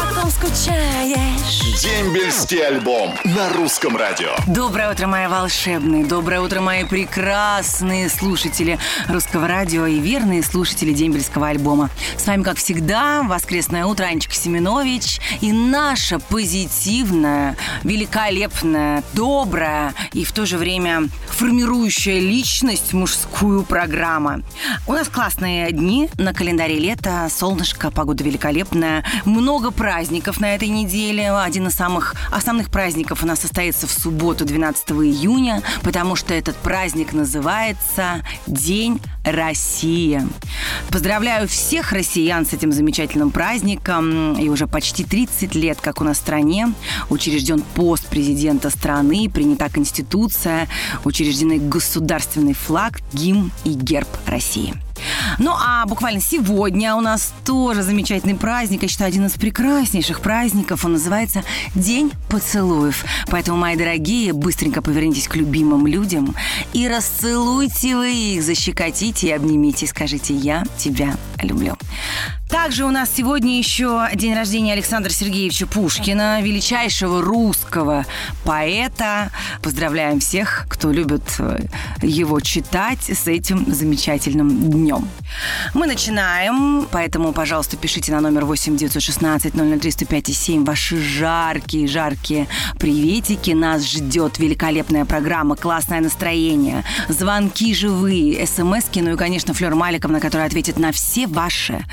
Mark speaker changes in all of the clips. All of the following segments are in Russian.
Speaker 1: по ком скучаешь.
Speaker 2: Дембельский альбом на русском радио.
Speaker 3: Доброе утро, мои волшебные, доброе утро, мои прекрасные слушатели русского радио и верные слушатели дембельского альбома. С вами, как всегда, воскресное утро, Анечка Семенович и наша позитивная, великолепная, добрая и в то же время формирующая личность мужскую программа. У нас классные дни, на календаре лето, солнышко, погода великолепная, много праздников на этой неделе. Один из самых основных праздников у нас состоится в субботу, 12 июня, потому что этот праздник называется День России. Поздравляю всех россиян с этим замечательным праздником. И уже почти 30 лет, как у нас в стране, учрежден пост президента страны, принята Конституция, учреждены государственный флаг, гимн и герб России. Ну а буквально сегодня у нас тоже замечательный праздник. Я считаю, один из прекраснейших праздников. Он называется День поцелуев. Поэтому, мои дорогие, быстренько повернитесь к любимым людям и расцелуйте вы их, защекотите и обнимите. Скажите «Я тебя люблю». Также у нас сегодня еще день рождения Александра Сергеевича Пушкина, величайшего русского поэта. Поздравляем всех, кто любит э, его читать с этим замечательным днем. Мы начинаем, поэтому, пожалуйста, пишите на номер 8 916 003 105 7 ваши жаркие, жаркие приветики. Нас ждет великолепная программа, классное настроение, звонки живые, смски, ну и, конечно, Флер Маликовна, которая ответит на все ваши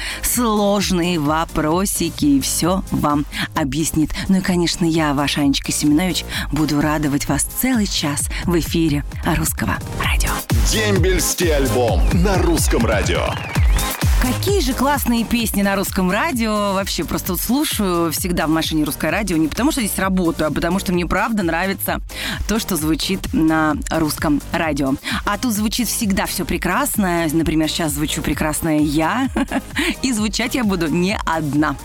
Speaker 3: сложные вопросики и все вам объяснит. Ну и, конечно, я, ваша Анечка Семенович, буду радовать вас целый час в эфире русского радио.
Speaker 2: Дембельский альбом на русском радио.
Speaker 3: Какие же классные песни на русском радио. Вообще, просто вот слушаю всегда в машине русское радио не потому, что здесь работаю, а потому что мне правда нравится то, что звучит на русском радио. А тут звучит всегда все прекрасно. Например, сейчас звучу прекрасная я. И звучать я буду не одна.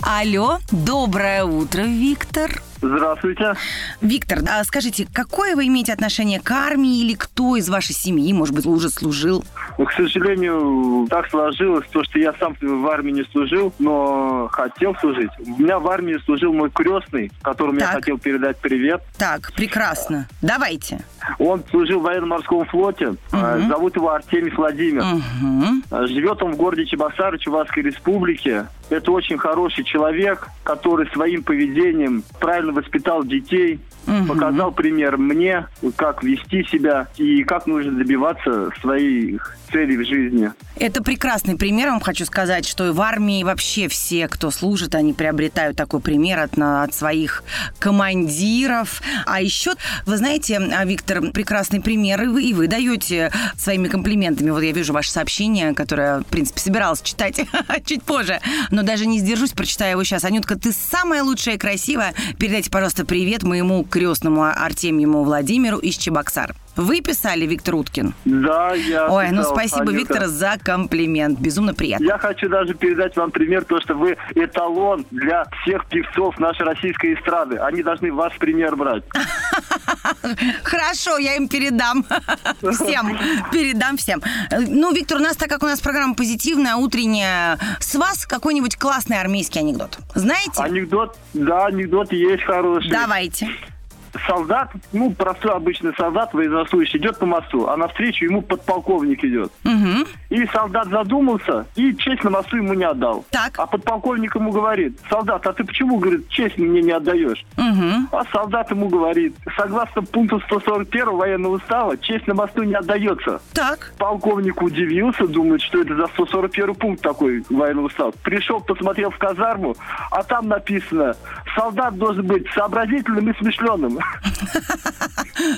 Speaker 3: Алло, доброе утро, Виктор.
Speaker 4: Здравствуйте.
Speaker 3: Виктор, а скажите, какое вы имеете отношение к армии или кто из вашей семьи, может быть, уже служил?
Speaker 4: Ну, к сожалению, так сложилось, то, что я сам в армии не служил, но хотел служить. У меня в армии служил мой крестный, которому
Speaker 3: Так.
Speaker 4: я хотел передать привет.
Speaker 3: Так, прекрасно. Давайте.
Speaker 4: Он служил в военно-морском флоте. Э, Зовут его Артемий Владимир. Э, Живет он в городе Чебоксары, Чувашской республике. Это очень хороший человек, который своим поведением правильно воспитал детей, показал пример мне, как вести себя и как нужно добиваться своих целей в жизни.
Speaker 3: Это прекрасный пример. Вам хочу сказать, что и в армии вообще все, кто служит, они приобретают такой пример от, от своих командиров. А еще, вы знаете, а, Виктор, прекрасный пример, и вы, и вы даете своими комплиментами. Вот я вижу ваше сообщение, которое, в принципе, собиралась читать чуть позже, но даже не сдержусь, прочитаю его сейчас. Анютка, ты самая лучшая и красивая. Передайте, пожалуйста, привет моему крестному Артемьему Владимиру из Чебоксар. Вы писали, Виктор Уткин?
Speaker 4: Да, я...
Speaker 3: Ой, ну
Speaker 4: писал,
Speaker 3: спасибо,
Speaker 4: Анюта.
Speaker 3: Виктор, за комплимент. Безумно приятно.
Speaker 4: Я хочу даже передать вам пример, то, что вы эталон для всех певцов нашей российской эстрады. Они должны ваш пример брать.
Speaker 3: Хорошо, я им передам. Всем. Передам всем. Ну, Виктор, у нас, так как у нас программа позитивная, утренняя, с вас какой-нибудь классный армейский анекдот. Знаете?
Speaker 4: Анекдот, да, анекдот есть хороший.
Speaker 3: Давайте.
Speaker 4: Солдат, ну, простой обычный солдат, военнослужащий, идет по мосту, а навстречу ему подполковник идет.
Speaker 3: Мгм.
Speaker 4: И солдат задумался, и честь на мосту ему не отдал.
Speaker 3: Так.
Speaker 4: А подполковник ему говорит, солдат, а ты почему, говорит, честь мне не отдаешь?
Speaker 3: Мгм.
Speaker 4: А солдат ему говорит, согласно пункту 141 военного устава, честь на мосту не отдается.
Speaker 3: Так.
Speaker 4: Полковник удивился, думает, что это за 141 пункт такой военного устава. Пришел, посмотрел в казарму, а там написано, солдат должен быть сообразительным и смышленым.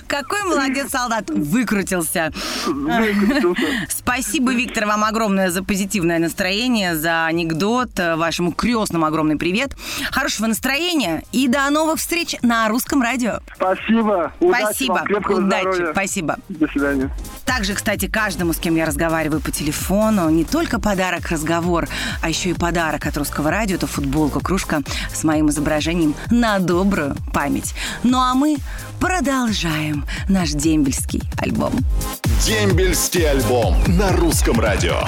Speaker 3: Какой молодец солдат. Выкрутился.
Speaker 4: Выкрутился.
Speaker 3: Спасибо, Виктор, вам огромное за позитивное настроение, за анекдот. Э, Вашему крестному огромный привет. Хорошего настроения и до новых встреч на русском радио.
Speaker 4: Спасибо. Удачи
Speaker 3: Спасибо.
Speaker 4: вам,
Speaker 3: Удачи.
Speaker 4: здоровья.
Speaker 3: Спасибо.
Speaker 4: До свидания.
Speaker 3: Также, кстати, каждому, с кем я разговариваю по телефону, не только подарок разговор, а еще и подарок от русского радио. Это футболка, кружка с моим изображением на добрую память. Ну а мы продолжаем наш дембельский альбом.
Speaker 2: Дембельский альбом на русском радио.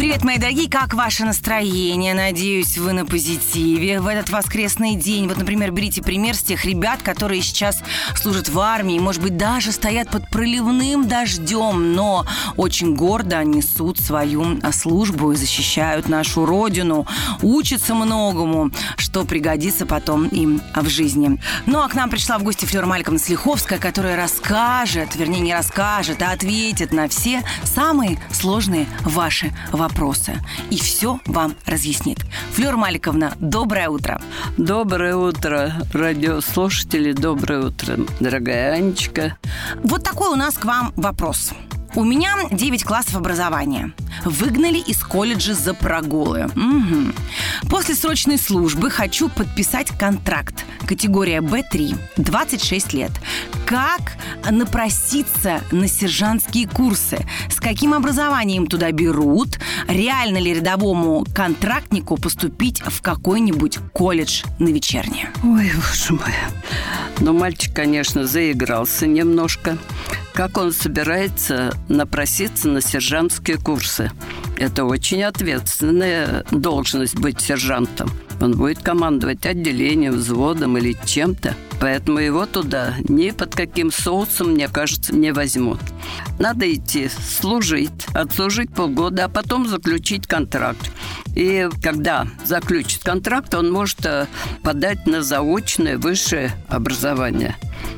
Speaker 3: Привет, мои дорогие, как ваше настроение? Надеюсь, вы на позитиве в этот воскресный день. Вот, например, берите пример с тех ребят, которые сейчас служат в армии, может быть, даже стоят под проливным дождем, но очень гордо несут свою службу и защищают нашу родину, учатся многому, что пригодится потом им в жизни. Ну, а к нам пришла в гости Флёр Мальковна Слиховская, которая расскажет, вернее, не расскажет, а ответит на все самые сложные ваши вопросы вопросы и все вам разъяснит. Флёр Маликовна, доброе утро.
Speaker 5: Доброе утро, радиослушатели, доброе утро, дорогая Анечка.
Speaker 3: Вот такой у нас к вам вопрос. У меня 9 классов образования. Выгнали из колледжа за прогулы. Угу. После срочной службы хочу подписать контракт. Категория Б3. 26 лет. Как напроситься на сержантские курсы? С каким образованием туда берут? Реально ли рядовому контрактнику поступить в какой-нибудь колледж на вечернее?
Speaker 5: Ой, боже мой. Но мальчик, конечно, заигрался немножко. Как он собирается напроситься на сержантские курсы? Это очень ответственная должность быть сержантом. Он будет командовать отделением, взводом или чем-то. Поэтому его туда ни под каким соусом, мне кажется, не возьмут. Надо идти служить, отслужить полгода, а потом заключить контракт. И когда заключит контракт, он может э, подать на заочное высшее образование.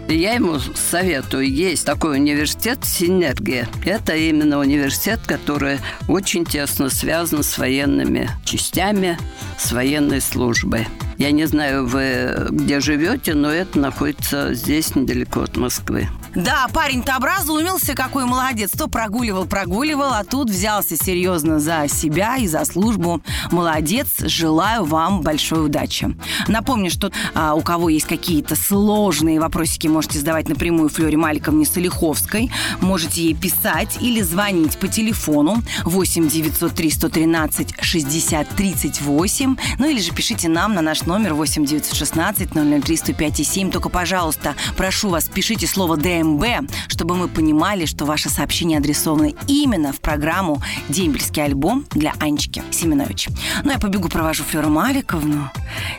Speaker 5: И я ему советую, есть такой университет «Синергия». Это именно университет, который очень тесно связан с военными частями, с военной службой. Я не знаю, вы где живете, но это находится здесь, недалеко от Москвы.
Speaker 3: Да, парень-то образумился, какой молодец. То прогуливал, прогуливал, а тут взялся серьезно за себя и за службу. Молодец, желаю вам большой удачи. Напомню, что а, у кого есть какие-то сложные вопросики, можете задавать напрямую Флоре Маликовне Солиховской. Можете ей писать или звонить по телефону 8 903 113 60 38. Ну или же пишите нам на наш номер 8 916 003 105 7. Только, пожалуйста, прошу вас, пишите слово «ДМ» МБ, чтобы мы понимали, что ваше сообщение адресовано именно в программу «Дембельский альбом» для Анечки Семенович. Ну, я побегу провожу Флеру Маликовну.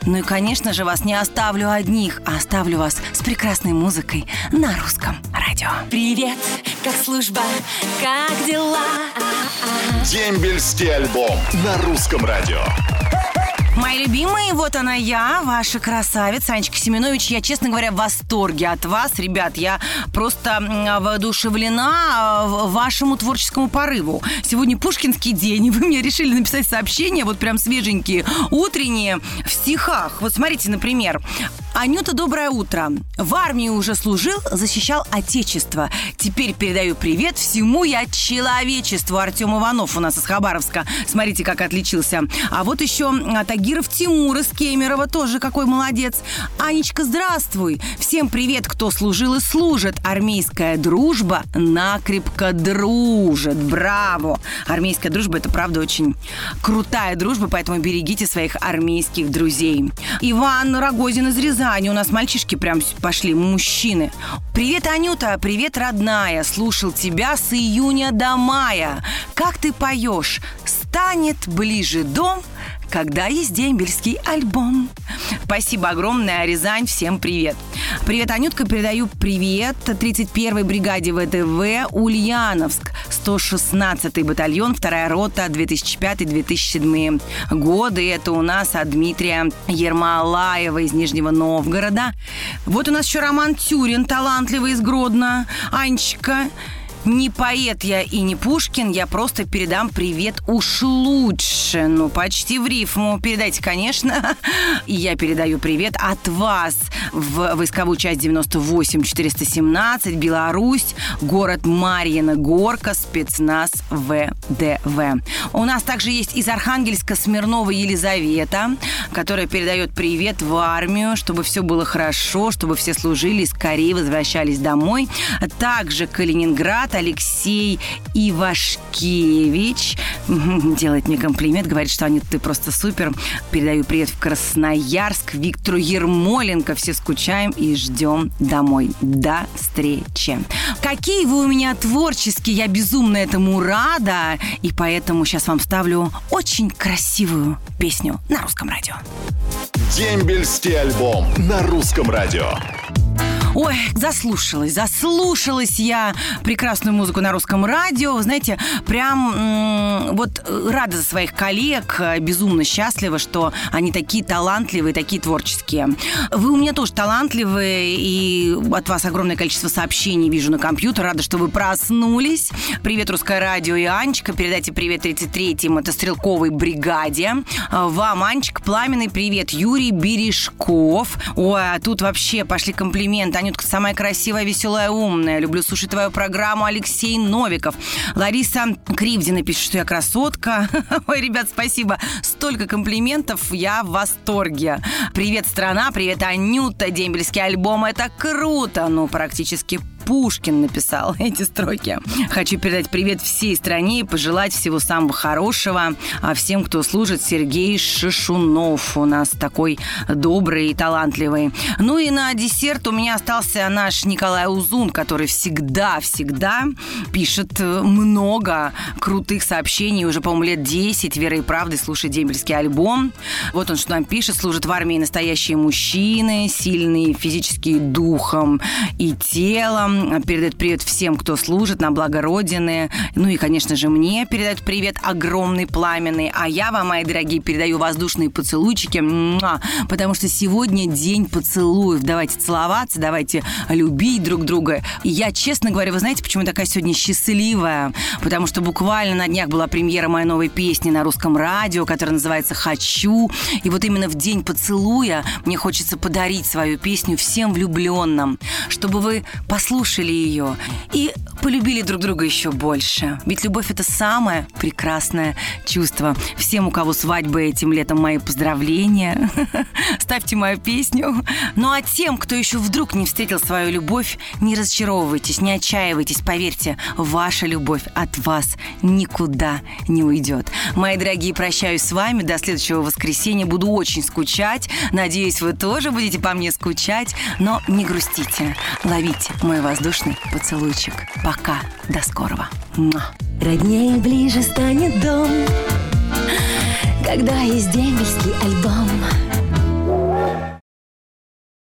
Speaker 3: Ну и, конечно же, вас не оставлю одних, а оставлю вас с прекрасной музыкой на русском радио.
Speaker 1: Привет, как служба, как дела?
Speaker 2: Дембельский альбом на русском радио.
Speaker 3: Мои любимые, вот она я, ваша красавица, Анечка Семенович. Я, честно говоря, в восторге от вас, ребят. Я просто воодушевлена а, вашему творческому порыву. Сегодня Пушкинский день, и вы мне решили написать сообщения, вот прям свеженькие, утренние, в стихах. Вот смотрите, например, Анюта, доброе утро. В армии уже служил, защищал Отечество. Теперь передаю привет всему я человечеству. Артем Иванов у нас из Хабаровска. Смотрите, как отличился. А вот еще Тагиров Тимур из Кемерово тоже какой молодец. Анечка, здравствуй. Всем привет, кто служил и служит. Армейская дружба накрепко дружит. Браво. Армейская дружба – это, правда, очень крутая дружба, поэтому берегите своих армейских друзей. Иван Рогозин из Рязани Казани у нас мальчишки прям пошли, мужчины. Привет, Анюта, привет, родная. Слушал тебя с июня до мая. Как ты поешь? Станет ближе дом, когда есть дембельский альбом. Спасибо огромное, Рязань, всем привет. Привет, Анютка, передаю привет 31-й бригаде ВТВ Ульяновск, 116-й батальон, вторая рота, 2005-2007 годы. Это у нас от Дмитрия Ермолаева из Нижнего Новгорода. Вот у нас еще Роман Тюрин, талантливый из Гродно. Анечка, не поэт я и не Пушкин, я просто передам привет уж лучше. Ну, почти в рифму. Передайте, конечно. Я передаю привет от вас в войсковую часть 98-417, Беларусь, город Марьина Горка, спецназ ВДВ. У нас также есть из Архангельска Смирнова Елизавета, которая передает привет в армию, чтобы все было хорошо, чтобы все служили и скорее возвращались домой. Также Калининград, привет. Алексей Ивашкевич делает мне комплимент, говорит, что Анита, ты просто супер. Передаю привет в Красноярск Виктору Ермоленко. Все скучаем и ждем домой. До встречи. Какие вы у меня творческие, я безумно этому рада. И поэтому сейчас вам ставлю очень красивую песню на русском радио.
Speaker 2: Дембельский альбом на русском радио.
Speaker 3: Ой, заслушалась, заслушалась я прекрасную музыку на русском радио. Знаете, прям вот рада за своих коллег, безумно счастлива, что они такие талантливые, такие творческие. Вы у меня тоже талантливые, и от вас огромное количество сообщений вижу на компьютер. Рада, что вы проснулись. Привет, Русское радио и Анечка. Передайте привет 33-й мотострелковой бригаде. Вам, Анечка, пламенный привет. Юрий Бережков. Ой, а тут вообще пошли комплименты. Анютка самая красивая, веселая, умная. Люблю слушать твою программу. Алексей Новиков. Лариса Кривдина пишет, что я красотка. Ой, ребят, спасибо. Столько комплиментов. Я в восторге. Привет, страна. Привет, Анюта. Дембельский альбом. Это круто. Ну, практически Пушкин написал эти строки. Хочу передать привет всей стране и пожелать всего самого хорошего а всем, кто служит. Сергей Шишунов у нас такой добрый и талантливый. Ну и на десерт у меня остался наш Николай Узун, который всегда-всегда пишет много крутых сообщений. Уже, по-моему, лет 10 верой и правдой слушает дембельский альбом. Вот он что нам пишет. Служит в армии настоящие мужчины, сильные физически духом и телом передает привет всем, кто служит на благо Родины. Ну и, конечно же, мне передает привет огромный, пламенный. А я вам, мои дорогие, передаю воздушные поцелуйчики, потому что сегодня день поцелуев. Давайте целоваться, давайте любить друг друга. И я, честно говоря, вы знаете, почему я такая сегодня счастливая? Потому что буквально на днях была премьера моей новой песни на русском радио, которая называется «Хочу». И вот именно в день поцелуя мне хочется подарить свою песню всем влюбленным, чтобы вы послушали послушали ее и полюбили друг друга еще больше. Ведь любовь это самое прекрасное чувство. Всем, у кого свадьбы этим летом, мои поздравления. Ставьте мою песню. Ну а тем, кто еще вдруг не встретил свою любовь, не разочаровывайтесь, не отчаивайтесь. Поверьте, ваша любовь от вас никуда не уйдет. Мои дорогие, прощаюсь с вами. До следующего воскресенья. Буду очень скучать. Надеюсь, вы тоже будете по мне скучать. Но не грустите. Ловите мой воздушный поцелуйчик. Пока. До скорого. Муа.
Speaker 1: Роднее ближе станет дом, когда есть дембельский альбом.